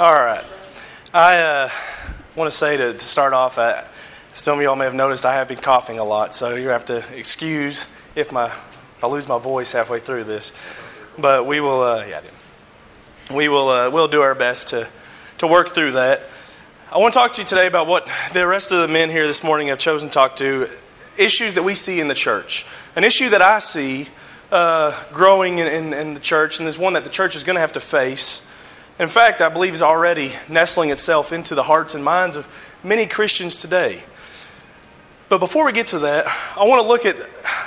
All right. I uh, want to say to, to start off, uh, some of y'all may have noticed I have been coughing a lot, so you have to excuse if my if I lose my voice halfway through this. But we will, uh, yeah, we will, uh, we'll do our best to to work through that. I want to talk to you today about what the rest of the men here this morning have chosen to talk to issues that we see in the church. An issue that I see uh, growing in, in, in the church, and there's one that the church is going to have to face in fact, I believe is already nestling itself into the hearts and minds of many Christians today. But before we get to that, I want to look at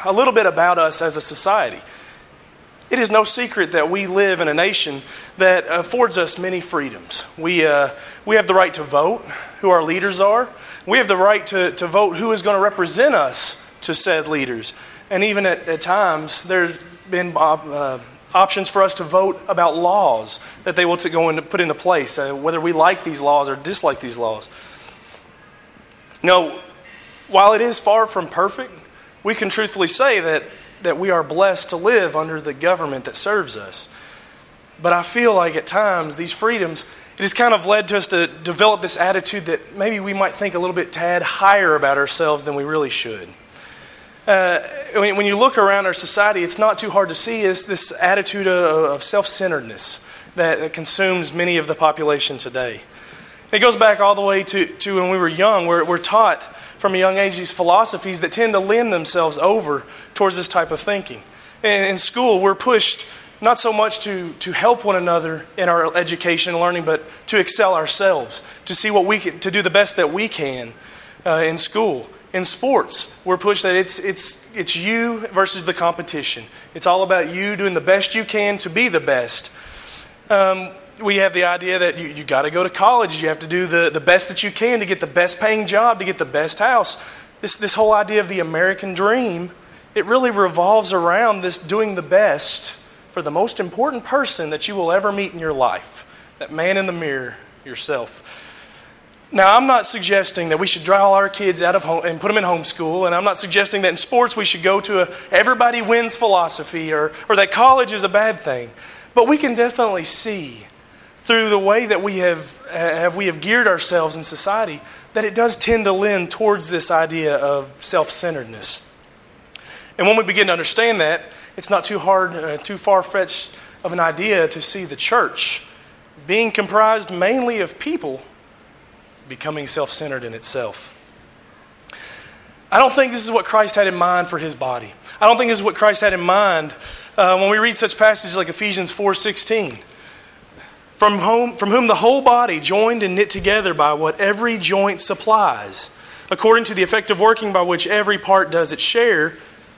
a little bit about us as a society. It is no secret that we live in a nation that affords us many freedoms. We, uh, we have the right to vote who our leaders are. We have the right to, to vote who is going to represent us to said leaders. And even at, at times, there's been uh, options for us to vote about laws that they will to go into put into place, uh, whether we like these laws or dislike these laws. No, while it is far from perfect, we can truthfully say that, that we are blessed to live under the government that serves us. But I feel like at times these freedoms, it has kind of led to us to develop this attitude that maybe we might think a little bit tad higher about ourselves than we really should. Uh, when, when, you look around our society, it's not too hard to see is this attitude of, of self-centeredness that consumes many of the population today. It goes back all the way to, to when we were young. We're, we're taught from a young age these philosophies that tend to lend themselves over towards this type of thinking. In, in school, we're pushed not so much to, to help one another in our education and learning, but to excel ourselves, to see what we can, to do the best that we can uh, in school in sports, we're pushed that it's, it's, it's you versus the competition. It's all about you doing the best you can to be the best. Um, we have the idea that you, you got to go to college. You have to do the, the best that you can to get the best paying job, to get the best house. This, this whole idea of the American dream, it really revolves around this doing the best for the most important person that you will ever meet in your life that man in the mirror, yourself. Now, I'm not suggesting that we should draw all our kids out of home and put them in homeschool, and I'm not suggesting that in sports we should go to a everybody wins philosophy or, or that college is a bad thing. But we can definitely see through the way that we have, have we have geared ourselves in society that it does tend to lend towards this idea of self-centeredness. And when we begin to understand that, it's not too hard, uh, too far-fetched of an idea to see the church being comprised mainly of people becoming self centered in itself. I don't think this is what Christ had in mind for his body. I don't think this is what Christ had in mind uh, when we read such passages like Ephesians 4:16. From whom, from whom the whole body, joined and knit together by what every joint supplies, according to the effective working by which every part does its share,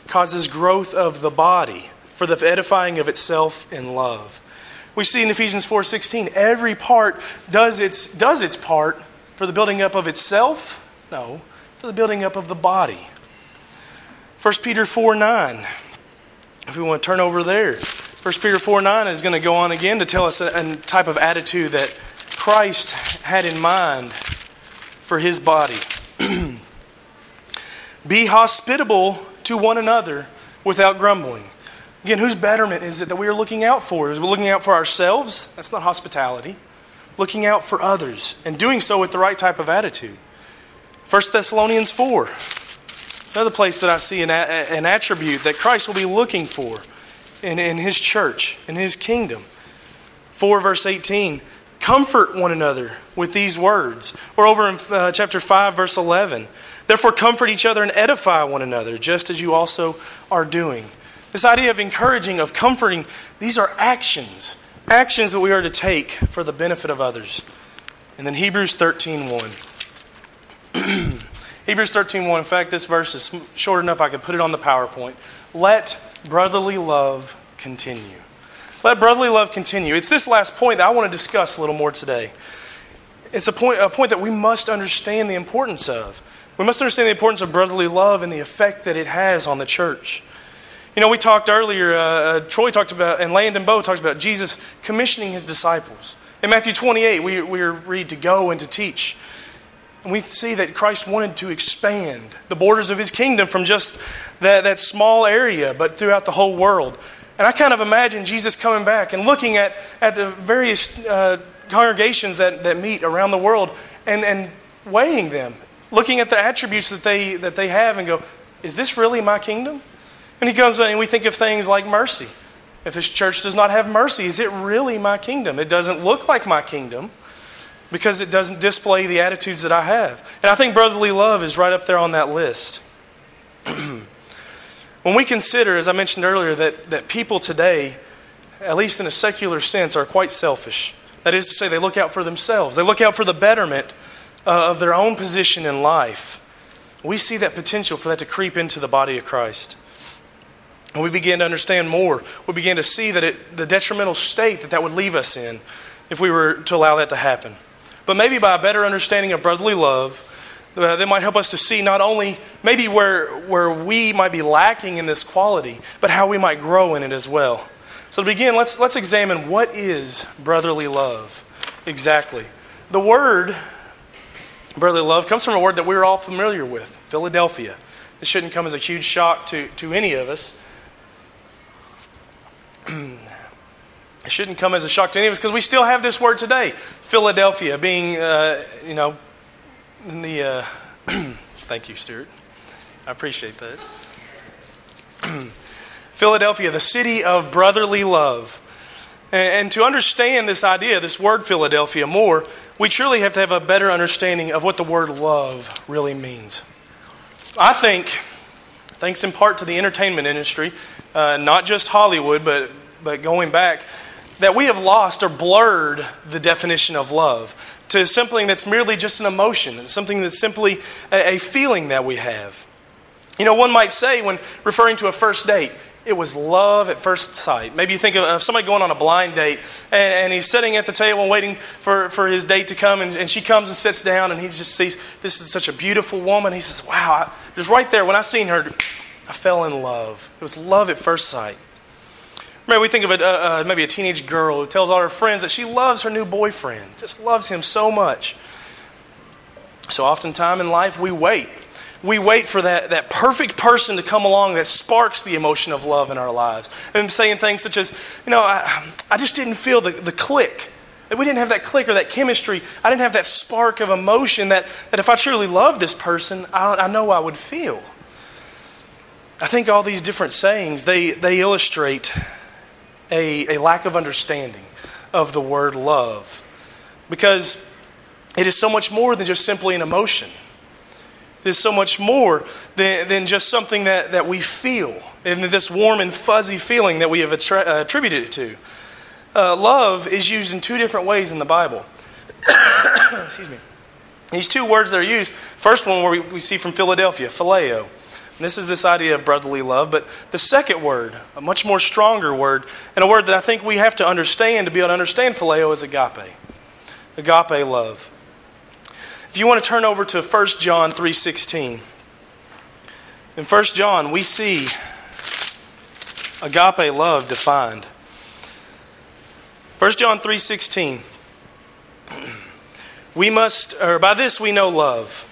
causes growth of the body for the edifying of itself in love. We see in Ephesians 4:16, every part does its, does its part for the building up of itself? No, for the building up of the body. 1 Peter 4 9. If we want to turn over there, 1 Peter 4 9 is going to go on again to tell us a, a type of attitude that Christ had in mind for his body. Be hospitable to one another without grumbling. Again, whose betterment is it that we are looking out for? Is we looking out for ourselves? That's not hospitality looking out for others, and doing so with the right type of attitude. 1 Thessalonians 4, another place that I see an, an attribute that Christ will be looking for in, in his church, in his kingdom. 4 verse 18 comfort one another with these words. Or over in uh, chapter 5, verse 11. Therefore, comfort each other and edify one another, just as you also are doing. This idea of encouraging, of comforting, these are actions actions that we are to take for the benefit of others. And then Hebrews 13 1. Hebrews 13 1. In fact, this verse is short enough I could put it on the PowerPoint. Let brotherly love continue. Let brotherly love continue. It's this last point that I want to discuss a little more today. It's a point, a point that we must understand the importance of. We must understand the importance of brotherly love and the effect that it has on the church. You know, we talked earlier, uh, uh, Troy talked about, and Landon Bow talked about Jesus commissioning his disciples. In Matthew 28, we, we read to go and to teach. And we see that Christ wanted to expand the borders of his kingdom from just that, that small area, but throughout the whole world. And I kind of imagine Jesus coming back and looking at, at the various uh, congregations that, that meet around the world and, and weighing them, looking at the attributes that they, that they have and go, is this really my kingdom? And he comes and we think of things like mercy. If this church does not have mercy, is it really my kingdom? It doesn't look like my kingdom because it doesn't display the attitudes that I have. And I think brotherly love is right up there on that list. when we consider, as I mentioned earlier, that, that people today, at least in a secular sense, are quite selfish. That is to say, they look out for themselves, they look out for the betterment uh, of their own position in life. We see that potential for that to creep into the body of Christ. And we begin to understand more. We begin to see that it, the detrimental state that that would leave us in if we were to allow that to happen. But maybe by a better understanding of brotherly love, uh, that might help us to see not only maybe where, where we might be lacking in this quality, but how we might grow in it as well. So to begin, let's, let's examine what is brotherly love exactly. The word brotherly love comes from a word that we're all familiar with Philadelphia. It shouldn't come as a huge shock to, to any of us. it shouldn't come as a shock to any of us because we still have this word today. Philadelphia being, uh, you know, in the. Uh, thank you, Stuart. I appreciate that. Philadelphia, the city of brotherly love. And, and to understand this idea, this word Philadelphia, more, we truly have to have a better understanding of what the word love really means. I think, thanks in part to the entertainment industry, uh, not just Hollywood, but, but going back, that we have lost or blurred the definition of love to something that's merely just an emotion, something that's simply a, a feeling that we have. You know, one might say when referring to a first date, it was love at first sight. Maybe you think of somebody going on a blind date and, and he's sitting at the table and waiting for, for his date to come, and, and, she comes and sits down, and he just sees this is such a beautiful woman. He says, Wow, I, just right there, when I seen her, I fell in love. It was love at first sight. Maybe we think of it, uh, uh, maybe a teenage girl who tells all her friends that she loves her new boyfriend, just loves him so much. So oftentimes in life, we wait we wait for that, that perfect person to come along that sparks the emotion of love in our lives. And saying things such as, you know, I, I just didn't feel the, the click. We didn't have that click or that chemistry. I didn't have that spark of emotion that, that if I truly loved this person, I, I know I would feel. I think all these different sayings, they, they illustrate a, a lack of understanding of the word love. Because it is so much more than just simply an emotion is so much more than, than just something that, that we feel, and this warm and fuzzy feeling that we have attra- uh, attributed it to. Uh, love is used in two different ways in the Bible. Excuse me. These two words that are used, first one where we, we see from Philadelphia, phileo. This is this idea of brotherly love. But the second word, a much more stronger word, and a word that I think we have to understand to be able to understand phileo is agape. Agape love. If you want to turn over to 1 John 3:16. In 1 John, we see agape love defined. 1 John 3:16. We must or by this we know love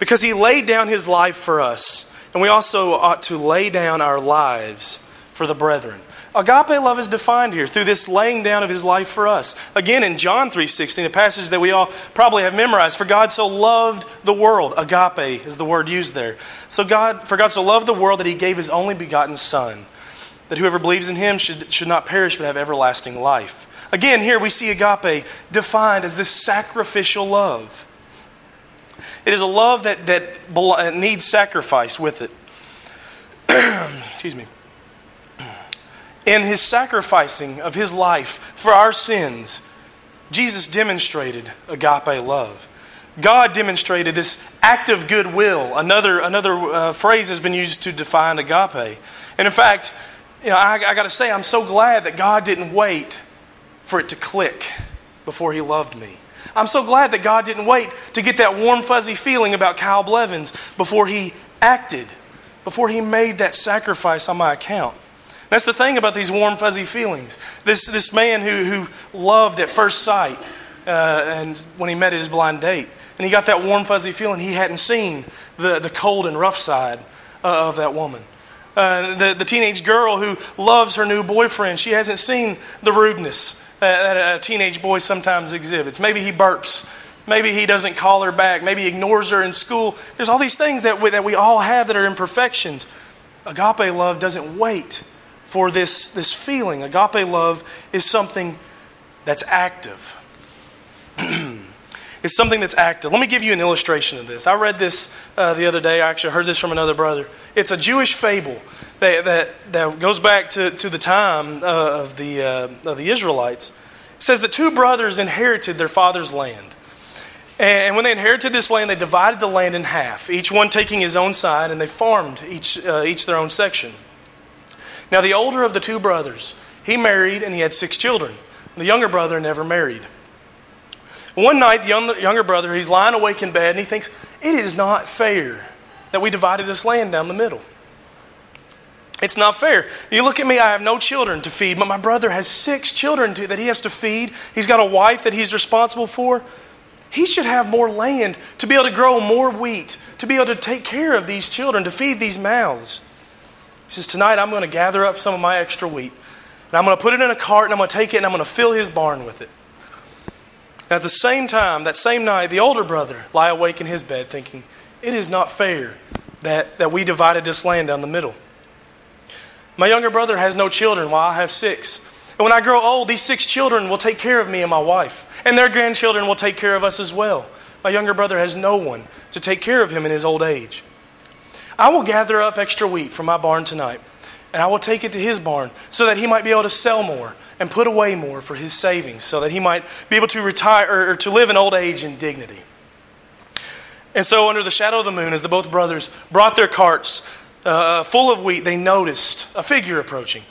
because he laid down his life for us, and we also ought to lay down our lives for the brethren. Agape love is defined here through this laying down of his life for us. Again, in John 3.16, a passage that we all probably have memorized, for God so loved the world. Agape is the word used there. So God, for God so loved the world that he gave his only begotten Son, that whoever believes in him should, should not perish but have everlasting life. Again, here we see agape defined as this sacrificial love. It is a love that, that needs sacrifice with it. Excuse me in his sacrificing of his life for our sins, Jesus demonstrated agape love. God demonstrated this act of goodwill. Another, another uh, phrase has been used to define agape. And in fact, you know, I, I got to say, I'm so glad that God didn't wait for it to click before He loved me. I'm so glad that God didn't wait to get that warm, fuzzy feeling about Kyle Blevins before He acted, before He made that sacrifice on my account. That's the thing about these warm, fuzzy feelings. This, this man who, who loved at first sight uh, and when he met his blind date, and he got that warm, fuzzy feeling, he hadn't seen the, the cold and rough side uh, of that woman. Uh, the, the teenage girl who loves her new boyfriend, she hasn't seen the rudeness that, a teenage boy sometimes exhibits. Maybe he burps. Maybe he doesn't call her back. Maybe he ignores her in school. There's all these things that we, that we all have that are imperfections. Agape love doesn't wait for this, this feeling. Agape love is something that's active. it's something that's active. Let me give you an illustration of this. I read this uh, the other day. I actually heard this from another brother. It's a Jewish fable that, that, that goes back to, to the time uh, of, the, uh, of the Israelites. It says that two brothers inherited their father's land. And when they inherited this land, they divided the land in half, each one taking his own side, and they farmed each, uh, each their own section. Now, the older of the two brothers, he married and he had six children. The younger brother never married. One night, the younger brother, he's lying awake in bed and he thinks, It is not fair that we divided this land down the middle. It's not fair. You look at me, I have no children to feed, but my brother has six children to, that he has to feed. He's got a wife that he's responsible for. He should have more land to be able to grow more wheat, to be able to take care of these children, to feed these mouths. He says, Tonight I'm going to gather up some of my extra wheat, and I'm going to put it in a cart, and I'm going to take it, and I'm going to fill his barn with it. at the same time, that same night, the older brother lie awake in his bed thinking, It is not fair that, that we divided this land down the middle. My younger brother has no children while I have six. And when I grow old, these six children will take care of me and my wife, and their grandchildren will take care of us as well. My younger brother has no one to take care of him in his old age. I will gather up extra wheat from my barn tonight, and I will take it to his barn so that he might be able to sell more and put away more for his savings, so that he might be able to retire or, or to live in old age in dignity. And so, under the shadow of the moon, as the both brothers brought their carts uh, full of wheat, they noticed a figure approaching.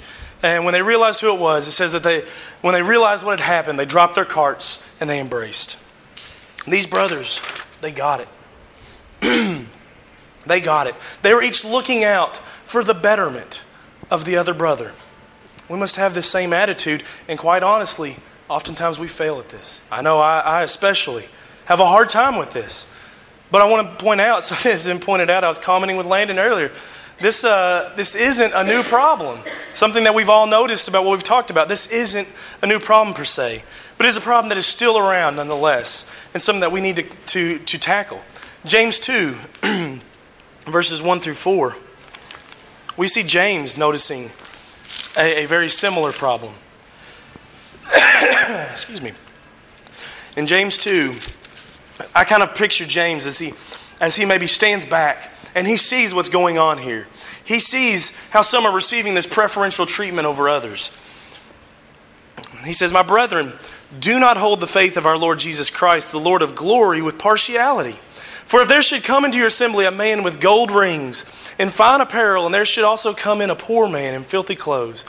And when they realized who it was, it says that they, when they realized what had happened, they dropped their carts and they embraced. These brothers, they got it. They got it. They were each looking out for the betterment of the other brother. We must have this same attitude, and quite honestly, oftentimes we fail at this. I know I, I especially have a hard time with this. But I want to point out, something has been pointed out, I was commenting with Landon earlier. This, uh, this isn't a new problem. Something that we've all noticed about what we've talked about. This isn't a new problem per se, but it's a problem that is still around nonetheless, and something that we need to, to, to tackle. James 2 verses 1 through 4, we see James noticing a, a very similar problem. Excuse me. In James 2, I kind of picture James as he, as he maybe stands back and he sees what's going on here. He sees how some are receiving this preferential treatment over others. He says, My brethren, do not hold the faith of our Lord Jesus Christ, the Lord of glory, with partiality. For if there should come into your assembly a man with gold rings and fine apparel, and there should also come in a poor man in filthy clothes,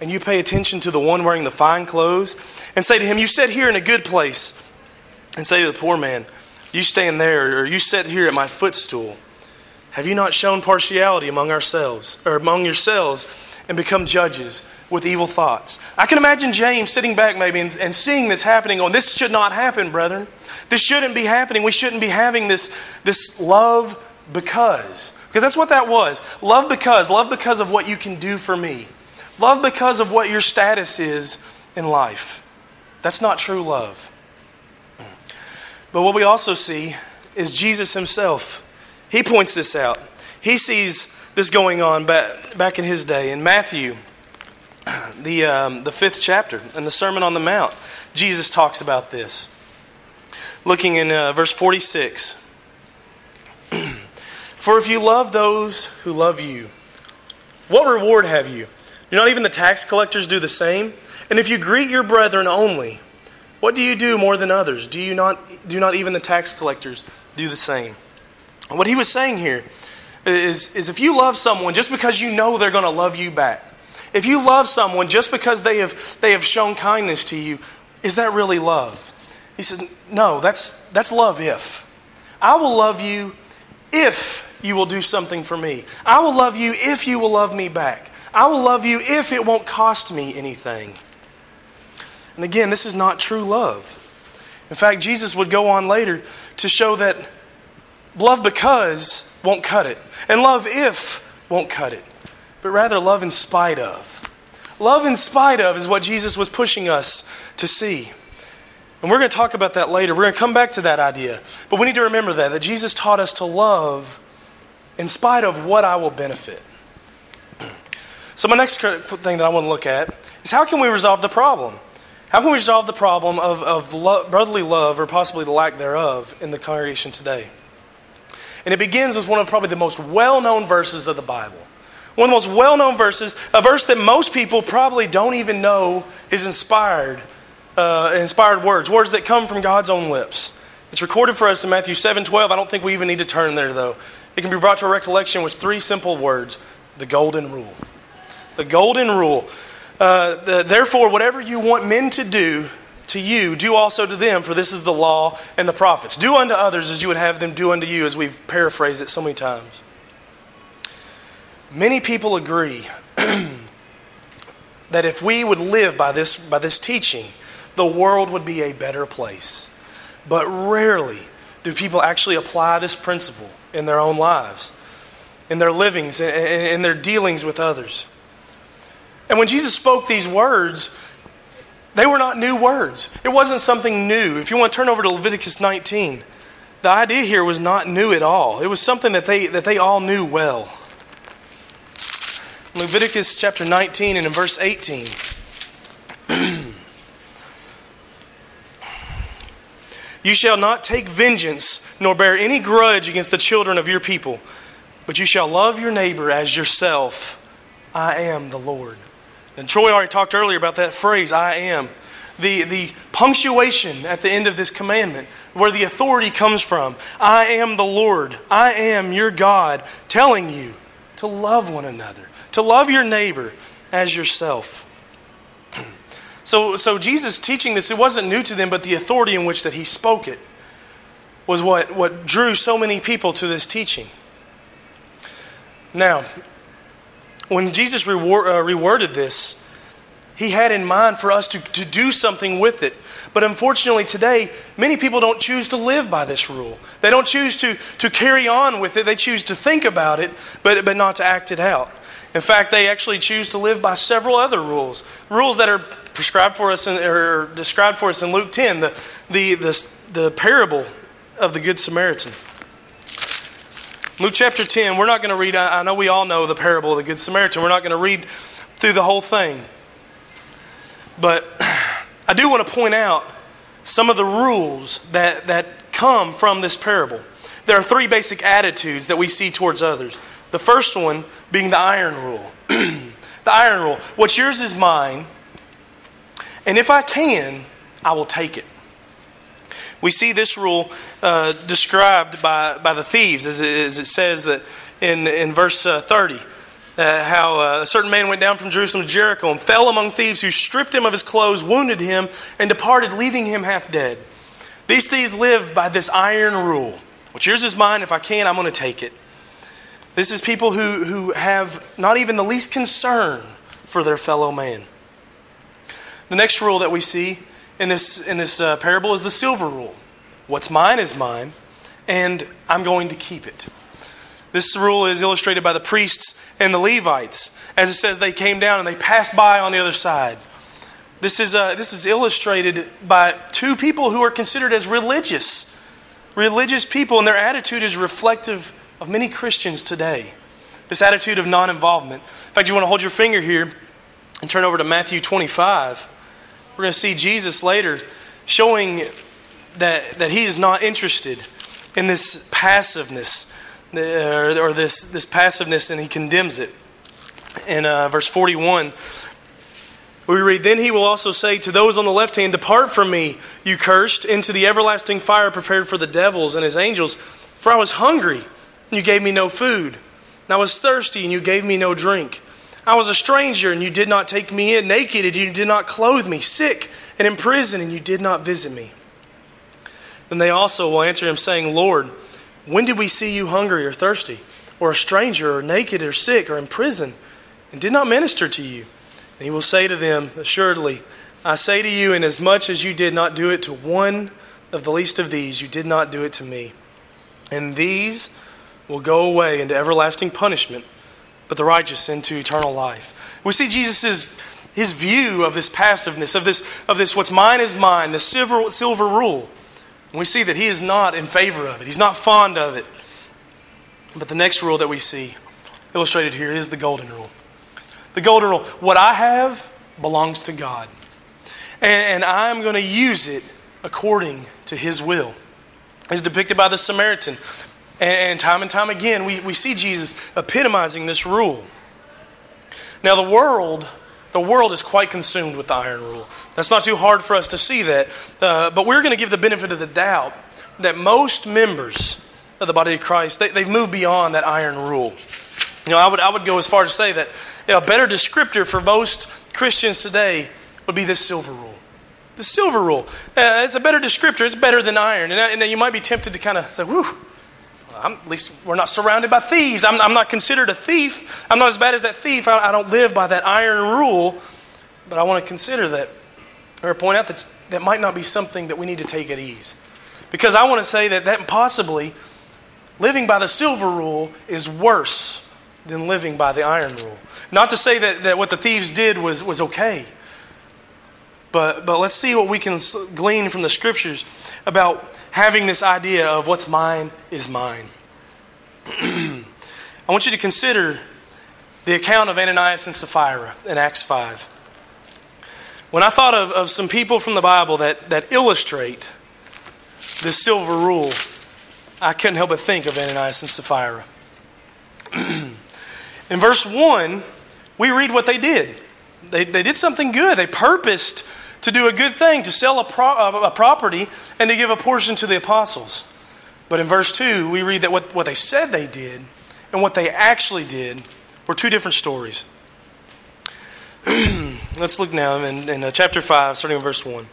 and you pay attention to the one wearing the fine clothes, and say to him, You sit here in a good place, and say to the poor man, You stand there, or you sit here at my footstool. Have you not shown partiality among ourselves, or among yourselves, and become judges with evil thoughts? I can imagine James sitting back maybe and, and seeing this happening, going, This should not happen, brethren. This shouldn't be happening. We shouldn't be having this, this love because. Because that's what that was. Love because. Love because of what you can do for me. Love because of what your status is in life. That's not true love. But what we also see is Jesus himself. He points this out. He sees this going on back, back in his day. In Matthew, the, um, the fifth chapter, in the Sermon on the Mount, Jesus talks about this looking in uh, verse 46. For if you love those who love you, what reward have you? Do not even the tax collectors do the same? And if you greet your brethren only, what do you do more than others? Do you not do not even the tax collectors do the same? What he was saying here is, is if you love someone just because you know they're going to love you back, if you love someone just because they have, they have shown kindness to you, is that really love? He says, No, that's, that's love if. I will love you if you will do something for me. I will love you if you will love me back. I will love you if it won't cost me anything. And again, this is not true love. In fact, Jesus would go on later to show that love because won't cut it, and love if won't cut it. but rather love in spite of. Love in spite of is what Jesus was pushing us to see. And we're going to talk about that later. We're going to come back to that idea. But we need to remember that, that Jesus taught us to love in spite of what I will benefit. So, my next thing that I want to look at is how can we resolve the problem? How can we resolve the problem of, of lo- brotherly love, or possibly the lack thereof, in the congregation today? And it begins with one of probably the most well known verses of the Bible. One of the most well known verses, a verse that most people probably don't even know is inspired, uh, inspired words, words that come from God's own lips. It's recorded for us in Matthew 7 12. I don't think we even need to turn there, though. It can be brought to a recollection with three simple words the golden rule. The golden rule. Uh, the, Therefore, whatever you want men to do to you, do also to them, for this is the law and the prophets. Do unto others as you would have them do unto you, as we've paraphrased it so many times. Many people agree that if we would live by this, by this teaching, the world would be a better place. But rarely do people actually apply this principle in their own lives, in their livings, and in their dealings with others. And when Jesus spoke these words, they were not new words. It wasn't something new. If you want to turn over to Leviticus 19, the idea here was not new at all. It was something that they, that they all knew well. Leviticus chapter 19 and in verse 18. you shall not take vengeance nor bear any grudge against the children of your people, but you shall love your neighbor as yourself. I am the Lord. And Troy already talked earlier about that phrase, I am. The, the punctuation at the end of this commandment, where the authority comes from. I am the Lord. I am your God, telling you to love one another to love your neighbor as yourself. So, so Jesus teaching this, it wasn't new to them, but the authority in which that he spoke it was what, what drew so many people to this teaching. Now, when Jesus uh, reworded this, he had in mind for us to, to do something with it. But unfortunately, today, many people don't choose to live by this rule. They don't choose to, to carry on with it. They choose to think about it, but, but not to act it out. In fact, they actually choose to live by several other rules, rules that are prescribed for us in, or described for us in Luke 10, the, the, the, the parable of the Good Samaritan. Luke chapter 10, we're not going to read, I know we all know the parable of the Good Samaritan. We're not going to read through the whole thing. But I do want to point out some of the rules that, that come from this parable. There are three basic attitudes that we see towards others. The first one being the iron rule. the iron rule. What's yours is mine, and if I can, I will take it. We see this rule uh, described by, by the thieves, as it, as it says that in, in verse uh, 30. Uh, how uh, a certain man went down from Jerusalem to Jericho and fell among thieves who stripped him of his clothes, wounded him, and departed, leaving him half dead. These thieves live by this iron rule. What's yours is mine. If I can, I'm going to take it. This is people who, who have not even the least concern for their fellow man. The next rule that we see in this, in this uh, parable is the silver rule what's mine is mine, and I'm going to keep it. This rule is illustrated by the priests and the Levites. As it says, they came down and they passed by on the other side. This is, uh, this is illustrated by two people who are considered as religious. Religious people, and their attitude is reflective of many Christians today. This attitude of non involvement. In fact, you want to hold your finger here and turn over to Matthew 25. We're going to see Jesus later showing that, that he is not interested in this passiveness or, or this, this passiveness and he condemns it. In uh, verse 41, we read, Then he will also say to those on the left hand, Depart from me, you cursed, into the everlasting fire prepared for the devils and his angels. For I was hungry and you gave me no food. And I was thirsty, and you gave me no drink. I was a stranger, and you did not take me in. Naked, and you did not clothe me. Sick, and in prison, and you did not visit me. Then they also will answer him, saying, Lord, when did we see you hungry or thirsty, or a stranger, or naked, or sick, or in prison, and did not minister to you? And he will say to them, Assuredly, I say to you, inasmuch as you did not do it to one of the least of these, you did not do it to me. And these will go away into everlasting punishment, but the righteous into eternal life. We see Jesus' his view of this passiveness, of this, of this what's mine is mine, the silver, silver rule. And we see that he is not in favor of it. He's not fond of it. But the next rule that we see illustrated here is the golden rule. The golden rule. What I have belongs to God. And, and I'm going to use it according to his will. As depicted by the Samaritan. And, time and time again, we, we see Jesus epitomizing this rule. Now, the world the world is quite consumed with the iron rule. That's not too hard for us to see that. Uh, but we're going to give the benefit of the doubt that most members of the body of Christ, they, have moved beyond that iron rule. You know, I would, I would go as far to say that you know, a better descriptor for most Christians today would be this silver rule. The silver rule. Uh, it's a better descriptor. It's better than iron. And, and you might be tempted to kind of say, whew, I'm, at least we're not surrounded by thieves. I'm, I'm, not considered a thief. I'm not as bad as that thief. I, I don't live by that iron rule. But I want to consider that, or point out that that might not be something that we need to take at ease. Because I want to say that that possibly living by the silver rule is worse than living by the iron rule. Not to say that, that what the thieves did was, was okay. But, but let's see what we can glean from the scriptures about having this idea of what's mine is mine. I want you to consider the account of Ananias and Sapphira in Acts 5. When I thought of, of some people from the Bible that, that illustrate the silver rule, I couldn't help but think of Ananias and Sapphira. in verse 1, we read what they did. They, they did something good. They purposed to do a good thing, to sell a, pro- a property, and to give a portion to the apostles. But in verse 2, we read that what, what they said they did and what they actually did were two different stories. Let's look now in, in uh, chapter 5, starting in verse 1.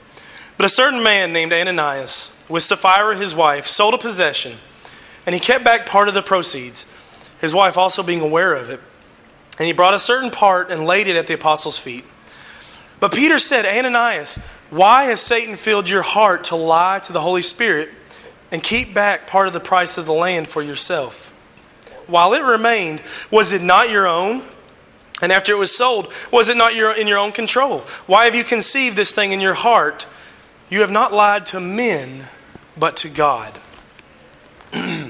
But a certain man named Ananias, with Sapphira his wife, sold a possession, and he kept back part of the proceeds, his wife also being aware of it. And he brought a certain part and laid it at the apostles' feet. But Peter said, Ananias, why has Satan filled your heart to lie to the Holy Spirit and keep back part of the price of the land for yourself? While it remained, was it not your own? And after it was sold, was it not your, in your own control? Why have you conceived this thing in your heart? You have not lied to men, but to God.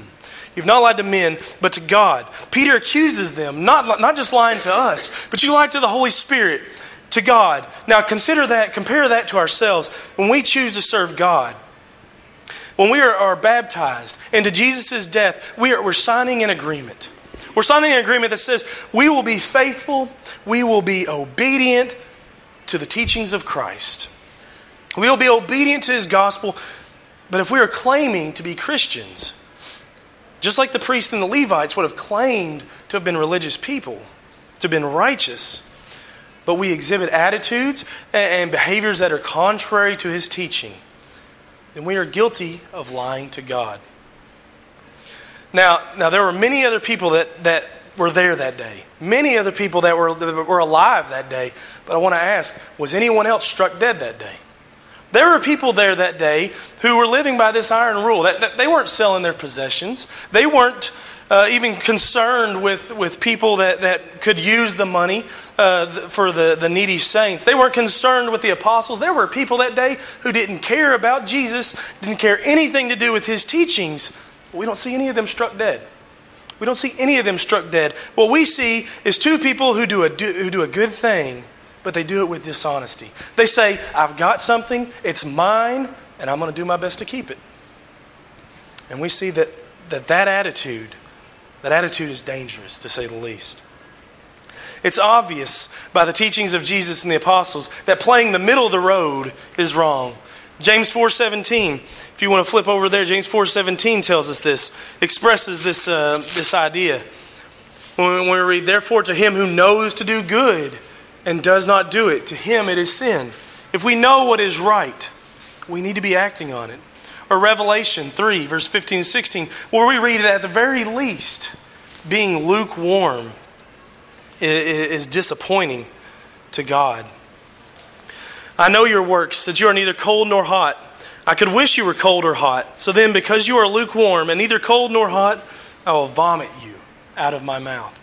You've not lied to men, but to God. Peter accuses them, not, not just lying to us, but you lied to the Holy Spirit to God. Now consider that, compare that to ourselves. When we choose to serve God, when we are, are baptized into Jesus' death, we are, we're signing an agreement. We're signing an agreement that says we will be faithful, we will be obedient to the teachings of Christ. We will be obedient to his gospel, but if we are claiming to be Christians, just like the priests and the Levites would have claimed to have been religious people, to have been righteous, but we exhibit attitudes and behaviors that are contrary to his teaching, then we are guilty of lying to God. Now, now there were many other people that, that were there that day. Many other people that were, that were alive that day. But I want to ask was anyone else struck dead that day? There were people there that day who were living by this iron rule. That, that they weren't selling their possessions. They weren't uh, even concerned with, with people that, that could use the money uh, for the, the needy saints. They weren't concerned with the apostles. There were people that day who didn't care about Jesus, didn't care anything to do with his teachings. We don't see any of them struck dead. We don't see any of them struck dead. What we see is two people who do a, do, who do a good thing, but they do it with dishonesty. They say, I've got something, it's mine, and I'm going to do my best to keep it. And we see that that, that attitude that attitude is dangerous, to say the least. It's obvious by the teachings of Jesus and the apostles that playing the middle of the road is wrong. James 4:17. If you want to flip over there, James 4:17 tells us this, expresses this uh, this idea. When we read, "Therefore, to him who knows to do good and does not do it, to him it is sin." If we know what is right, we need to be acting on it. Or Revelation 3, verse 15 and 16, where we read that at the very least, being lukewarm is disappointing to God. I know your works, that you are neither cold nor hot. I could wish you were cold or hot. So then, because you are lukewarm and neither cold nor hot, I will vomit you out of my mouth.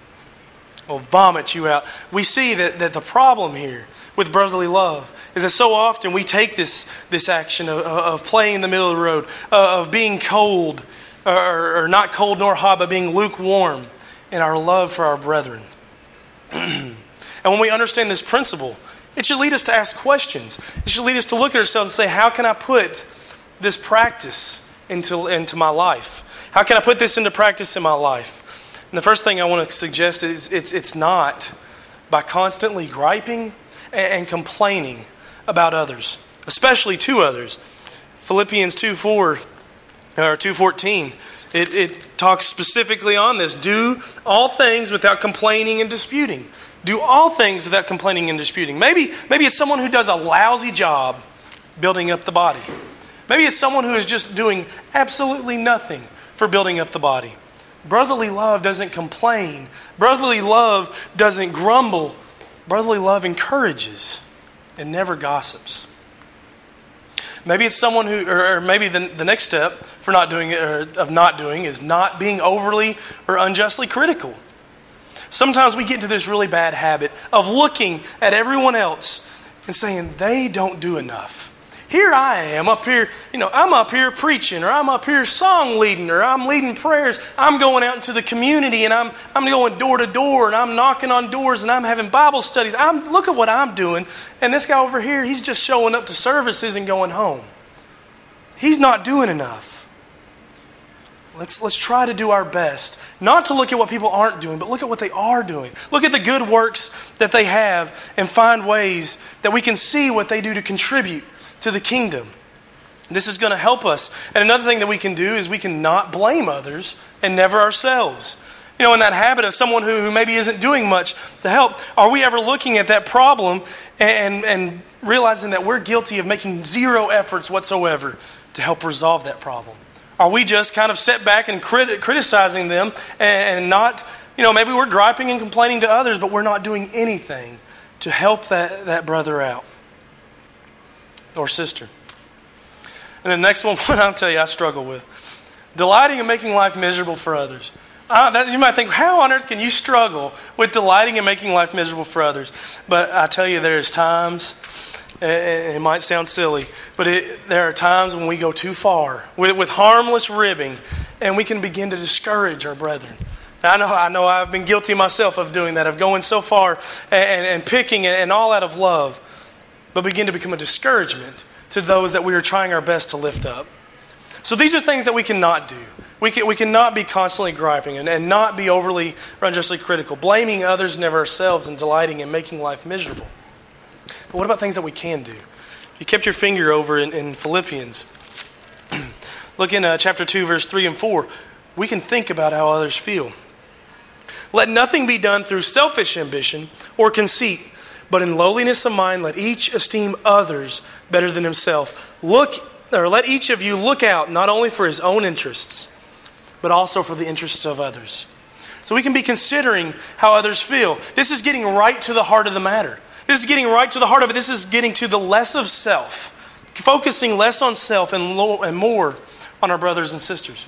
Will vomit you out. We see that, that the problem here with brotherly love is that so often we take this, this action of, of playing in the middle of the road, of being cold, or, or not cold nor hot, but being lukewarm in our love for our brethren. and when we understand this principle, it should lead us to ask questions. It should lead us to look at ourselves and say, How can I put this practice into, into my life? How can I put this into practice in my life? And the first thing I want to suggest is it's, it's not by constantly griping and, complaining about others, especially to others. Philippians 2 4 or 2.14 it, it talks specifically on this. Do all things without complaining and disputing. Do all things without complaining and disputing. Maybe maybe it's someone who does a lousy job building up the body. Maybe it's someone who is just doing absolutely nothing for building up the body Brotherly love doesn't complain, brotherly love doesn't grumble. Brotherly love encourages and never gossips. Maybe it's someone who, or, maybe the, the next step for not doing it, or of not doing, is not being overly or unjustly critical. Sometimes we get into this really bad habit of looking at everyone else and saying they don't do enough here I am up here, you know, I'm up here preaching, or I'm up here song leading, or I'm leading prayers. I'm going out into the community and I'm, I'm going door to door and I'm knocking on doors and I'm having Bible studies. I'm, look at what I'm doing. And this guy over here, he's just showing up to services and going home. He's not doing enough. Let's, let's try to do our best. Not to look at what people aren't doing, but look at what they are doing. Look at the good works that they have and find ways that we can see what they do to contribute to the kingdom. This is going to help us. And another thing that we can do is we can not blame others and never ourselves. You know, in that habit of someone who, who maybe isn't doing much to help, are we ever looking at that problem and, and realizing that we're guilty of making zero efforts whatsoever to help resolve that problem? Are we just kind of set back and crit- criticizing them and, and not, you know, maybe we're griping and complaining to others, but we're not doing anything to help that, that brother out? Or sister. And the next one, I'll tell you, I struggle with delighting in making life miserable for others. Uh, that, you might think, how on earth can you struggle with delighting in making life miserable for others? But I tell you, there's times, it, might sound silly, but it, there are times when we go too far with, with harmless ribbing and we can begin to discourage our brethren. I know, I know I've been guilty myself of doing that, of going so far and, and picking and all out of love but begin to become a discouragement to those that we are trying our best to lift up. So these are things that we cannot do. We, can, we cannot be constantly griping and, and not be overly or unjustly critical, blaming others, never ourselves, and delighting in making life miserable. But what about things that we can do? You kept your finger over in, in Philippians. Look in uh, chapter 2, verse 3 and 4. We can think about how others feel. Let nothing be done through selfish ambition or conceit but in lowliness of mind, let each esteem others better than himself. Look, or let each of you look out not only for his own interests, but also for the interests of others. So we can be considering how others feel. This is getting right to the heart of the matter. This is getting right to the heart of it. This is getting to the less of self, focusing less on self and, and more on our brothers and sisters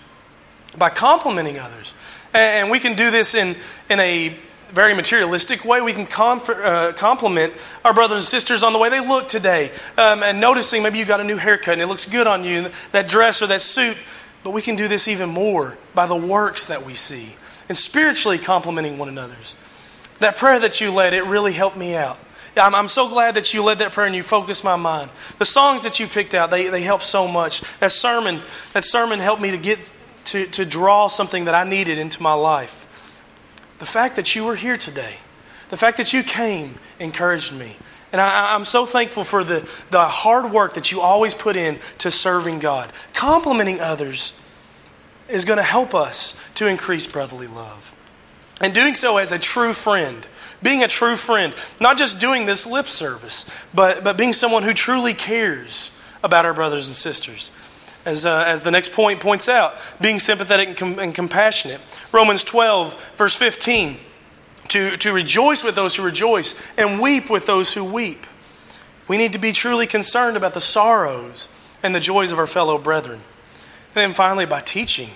by complimenting others. And we can do this in, in a very materialistic way, we can uh, compliment our brothers and sisters on the way they look today. Um, and noticing maybe you got a new haircut and it looks good on you, that dress or that suit. But we can do this even more by the works that we see and spiritually complimenting one another's. That prayer that you led, it really helped me out. I'm, I'm so glad that you led that prayer and you focused my mind. The songs that you picked out, they, they help so much. That sermon, that sermon helped me to get to, to draw something that I needed into my life. The fact that you were here today, the fact that you came encouraged me. And I, am so thankful for the, the hard work that you always put in to serving God. Complimenting others is going to help us to increase brotherly love. And doing so as a true friend, being a true friend, not just doing this lip service, but, but being someone who truly cares about our brothers and sisters as, uh, as the next point points out, being sympathetic and, com- and compassionate. Romans 12, verse 15, to, to rejoice with those who rejoice and weep with those who weep. We need to be truly concerned about the sorrows and the joys of our fellow brethren. And then finally, by teaching,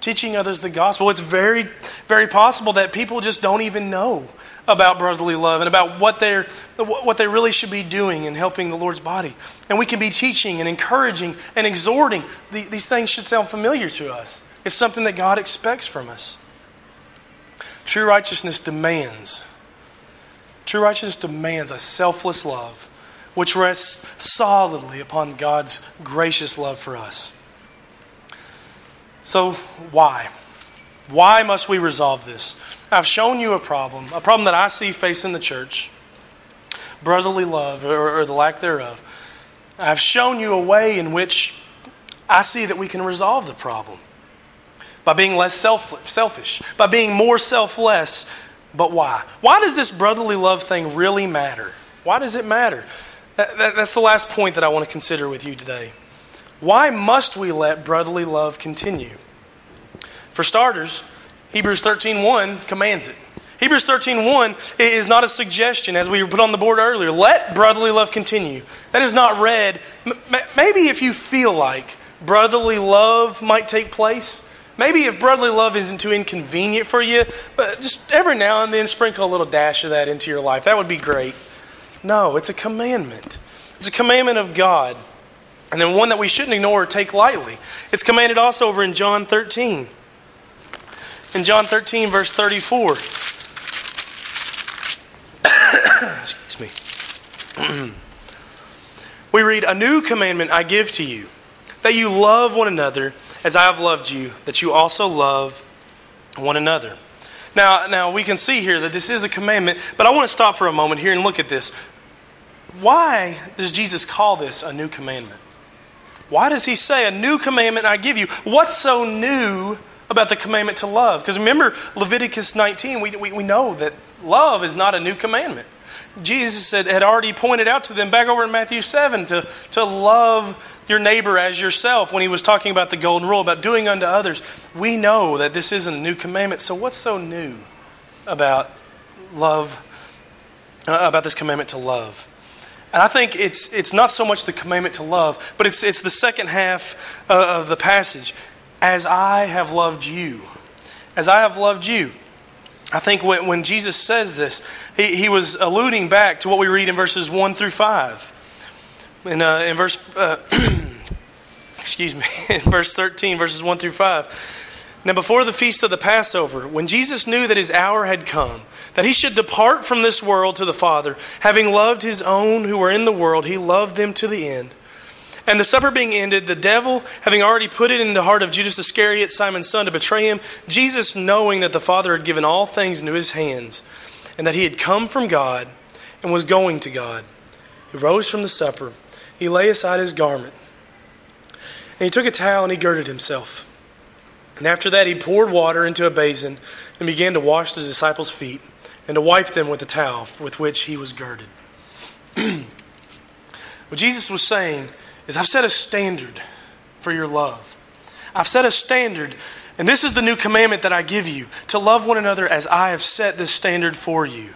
teaching others the gospel. It's very, very possible that people just don't even know about brotherly love and about what, they're, what they really should be doing in helping the Lord's body. And we can be teaching and encouraging and exhorting. These things should sound familiar to us. It's something that God expects from us. True righteousness demands. True righteousness demands a selfless love which rests solidly upon God's gracious love for us. So, why? Why must we resolve this? I've shown you a problem, a problem that I see facing the church brotherly love, or, or the lack thereof. I've shown you a way in which I see that we can resolve the problem by being less self, selfish, by being more selfless. But why? Why does this brotherly love thing really matter? Why does it matter? That, that, that's the last point that I want to consider with you today. Why must we let brotherly love continue? For starters, Hebrews 13:1 commands it. Hebrews 13:1 is not a suggestion as we put on the board earlier. Let brotherly love continue. That is not read. Maybe if you feel like brotherly love might take place, maybe if brotherly love isn't too inconvenient for you, but just every now and then sprinkle a little dash of that into your life. That would be great. No, it's a commandment. It's a commandment of God. And then one that we shouldn't ignore or take lightly. It's commanded also over in John 13 in John 13, verse 34. Excuse me. we read, A new commandment I give to you, that you love one another as I have loved you, that you also love one another. Now, now we can see here that this is a commandment, but I want to stop for a moment here and look at this. Why does Jesus call this a new commandment? Why does he say, A new commandment I give you? What's so new about the commandment to love. Because remember, Leviticus 19, we, we, we know that love is not a new commandment. Jesus had, had already pointed out to them back over in Matthew 7 to, to love your neighbor as yourself when he was talking about the golden rule, about doing unto others. We know that this isn't a new commandment. So, what's so new about love, uh, about this commandment to love? And I think it's, it's not so much the commandment to love, but it's, it's the second half uh, of the passage as I have loved you. As I have loved you. I think when, when Jesus says this, he, he was alluding back to what we read in verses 1 through 5. In, uh, in verse, uh, excuse me, in verse 13, verses 1 through 5. Now, before the feast of the Passover, when Jesus knew that his hour had come, that he should depart from this world to the Father, having loved his own who were in the world, he loved them to the end. And the supper being ended, the devil, having already put it in the heart of Judas Iscariot, Simon's son, to betray him, Jesus, knowing that the Father had given all things into his hands, and that he had come from God and was going to God, he rose from the supper. He lay aside his garment. And he took a towel and he girded himself. And after that, he poured water into a basin and began to wash the disciples' feet and to wipe them with the towel with which he was girded. what Jesus was saying is I've set a standard for your love. I've set a standard, and this is the new commandment that I give you to love one another as I have set this standard for you.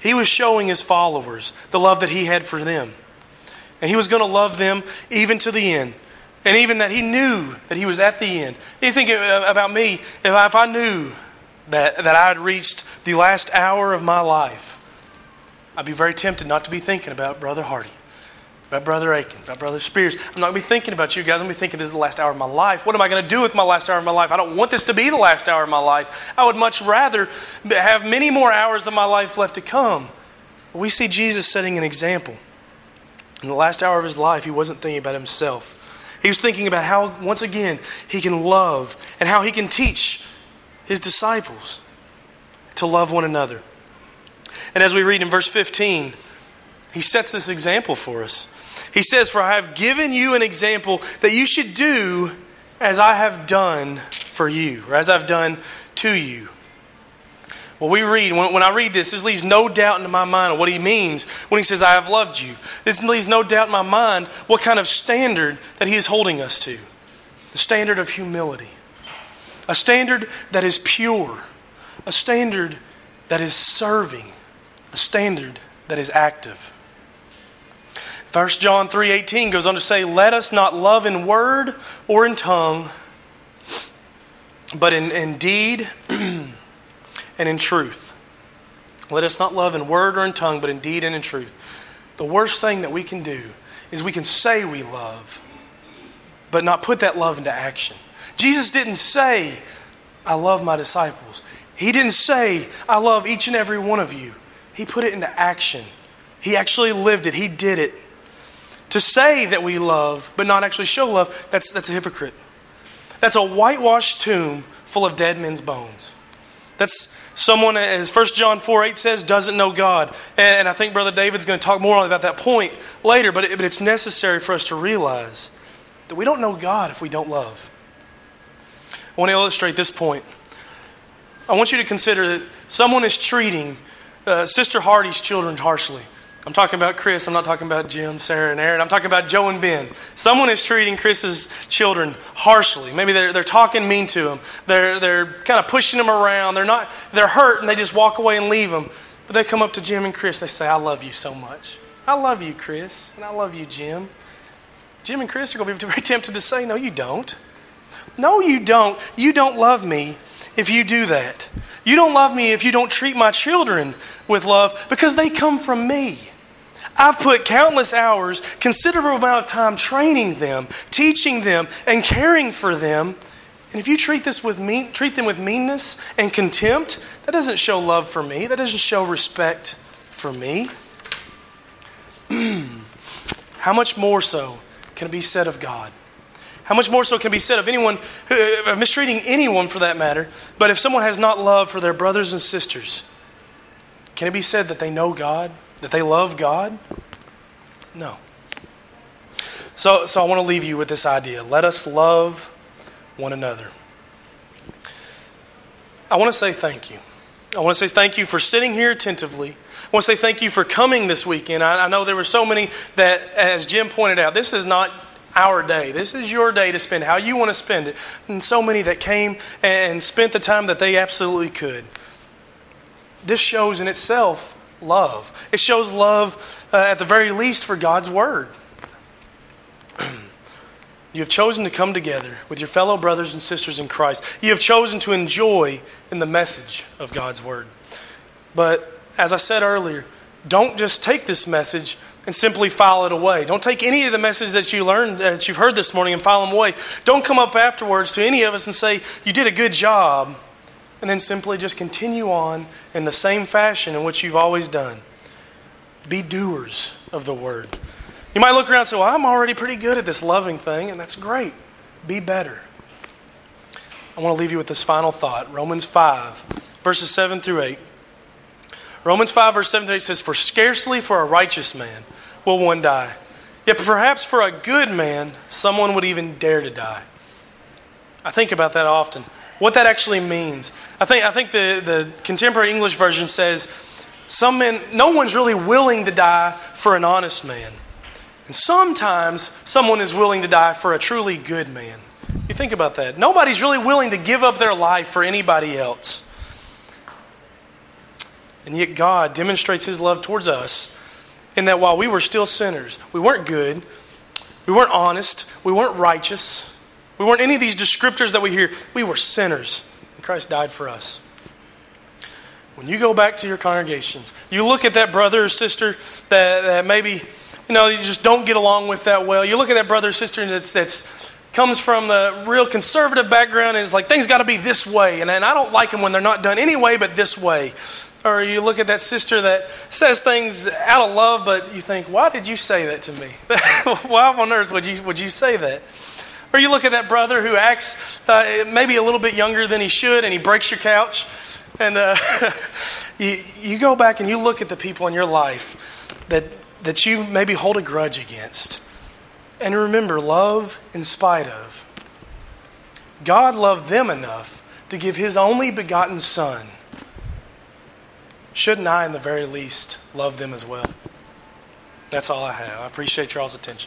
He was showing his followers the love that he had for them. And he was going to love them even to the end. And even that he knew that he was at the end. You think about me, if I knew that, that I had reached the last hour of my life, I'd be very tempted not to be thinking about Brother Hardy about Brother Aiken, about Brother Spears. I'm not going to be thinking about you guys. I'm going to be thinking this is the last hour of my life. What am I going to do with my last hour of my life? I don't want this to be the last hour of my life. I would much rather have many more hours of my life left to come. We see Jesus setting an example. In the last hour of his life, he wasn't thinking about himself. He was thinking about how, once again, he can love and how he can teach his disciples to love one another. And as we read in verse 15, he sets this example for us. He says, For I have given you an example that you should do as I have done for you, or as I've done to you. Well, we read, when, when I read this, this leaves no doubt into my mind of what he means when he says, I have loved you. This leaves no doubt in my mind what kind of standard that he is holding us to the standard of humility, a standard that is pure, a standard that is serving, a standard that is active. 1 John 3:18 goes on to say, "Let us not love in word or in tongue but in, in deed and in truth. Let us not love in word or in tongue, but in deed and in truth. The worst thing that we can do is we can say we love, but not put that love into action. Jesus didn't say, I love my disciples. He didn't say, I love each and every one of you. He put it into action. He actually lived it. He did it. To say that we love, but not actually show love, that's, that's a hypocrite. That's a whitewashed tomb full of dead men's bones. That's someone, as 1 John 4 8 says, doesn't know God. And I think Brother David's going to talk more about that point later, but, but it's necessary for us to realize that we don't know God if we don't love. I want to illustrate this point. I want you to consider that someone is treating uh, Sister Hardy's children harshly. I'm talking about Chris. I'm not talking about Jim, Sarah, and Aaron. I'm talking about Joe and Ben. Someone is treating Chris's children harshly. Maybe they're, they're talking mean to them. They're, they're kind of pushing them around. They're, not, they're hurt and they just walk away and leave them. But they come up to Jim and Chris. They say, I love you so much. I love you, Chris. And I love you, Jim. Jim and Chris are going to be very tempted to say, No, you don't. No, you don't. You don't love me if you do that. You don't love me if you don't treat my children with love because they come from me. I've put countless hours, considerable amount of time training them, teaching them, and caring for them. And if you treat this with mean, treat them with meanness and contempt, that doesn't show love for me. That doesn't show respect for me. How much more so can it be said of God? How much more so can be said of anyone, uh, mistreating anyone for that matter, but if someone has not love for their brothers and sisters, can it be said that they know God, that they love God? No. So, so I want to leave you with this idea. Let us love one another. I want to say thank you. I want to say thank you for sitting here attentively. I want to say thank you for coming this weekend. I, I know there were so many that, as Jim pointed out, this is not our day. This is your day to spend how you want to spend it. And so many that came and spent the time that they absolutely could. This shows in itself love. It shows love, uh, at the very least, for God's Word. you have chosen to come together with your fellow brothers and sisters in Christ. You have chosen to enjoy in the message of God's Word. But as I said earlier, don't just take this message and simply file it away. Don't take any of the messages that you learned, that you've heard this morning, and file them away. Don't come up afterwards to any of us and say, You did a good job, and then simply just continue on in the same fashion in which you've always done. Be doers of the word. You might look around and say, Well, I'm already pretty good at this loving thing, and that's great. Be better. I want to leave you with this final thought Romans 5, verses 7 through 8. Romans 5, verse 7 through 8 says, For scarcely for a righteous man will one die. Yet perhaps for a good man, someone would even dare to die. I think about that often. What that actually means. I think, I think the, the contemporary English version says, some men, no one's really willing to die for an honest man. And sometimes someone is willing to die for a truly good man. You think about that. Nobody's really willing to give up their life for anybody else. And yet, God demonstrates His love towards us in that while we were still sinners, we weren't good, we weren't honest, we weren't righteous, we weren't any of these descriptors that we hear. We were sinners, and Christ died for us. When you go back to your congregations, you look at that brother or sister that, that maybe you know you just don't get along with that well. You look at that brother or sister that's that's comes from the real conservative background is like things got to be this way, and, and I don't like them when they're not done anyway, but this way. Or you look at that sister that says things out of love, but you think, why did you say that to me? why on earth would you, would you say that? Or you look at that brother who acts uh, maybe a little bit younger than he should and he breaks your couch. And uh, you, you go back and you look at the people in your life that, that you maybe hold a grudge against. And remember, love in spite of. God loved them enough to give his only begotten Son shouldn't I, in the very least, love them as well? That's all I have. I appreciate y'all's attention.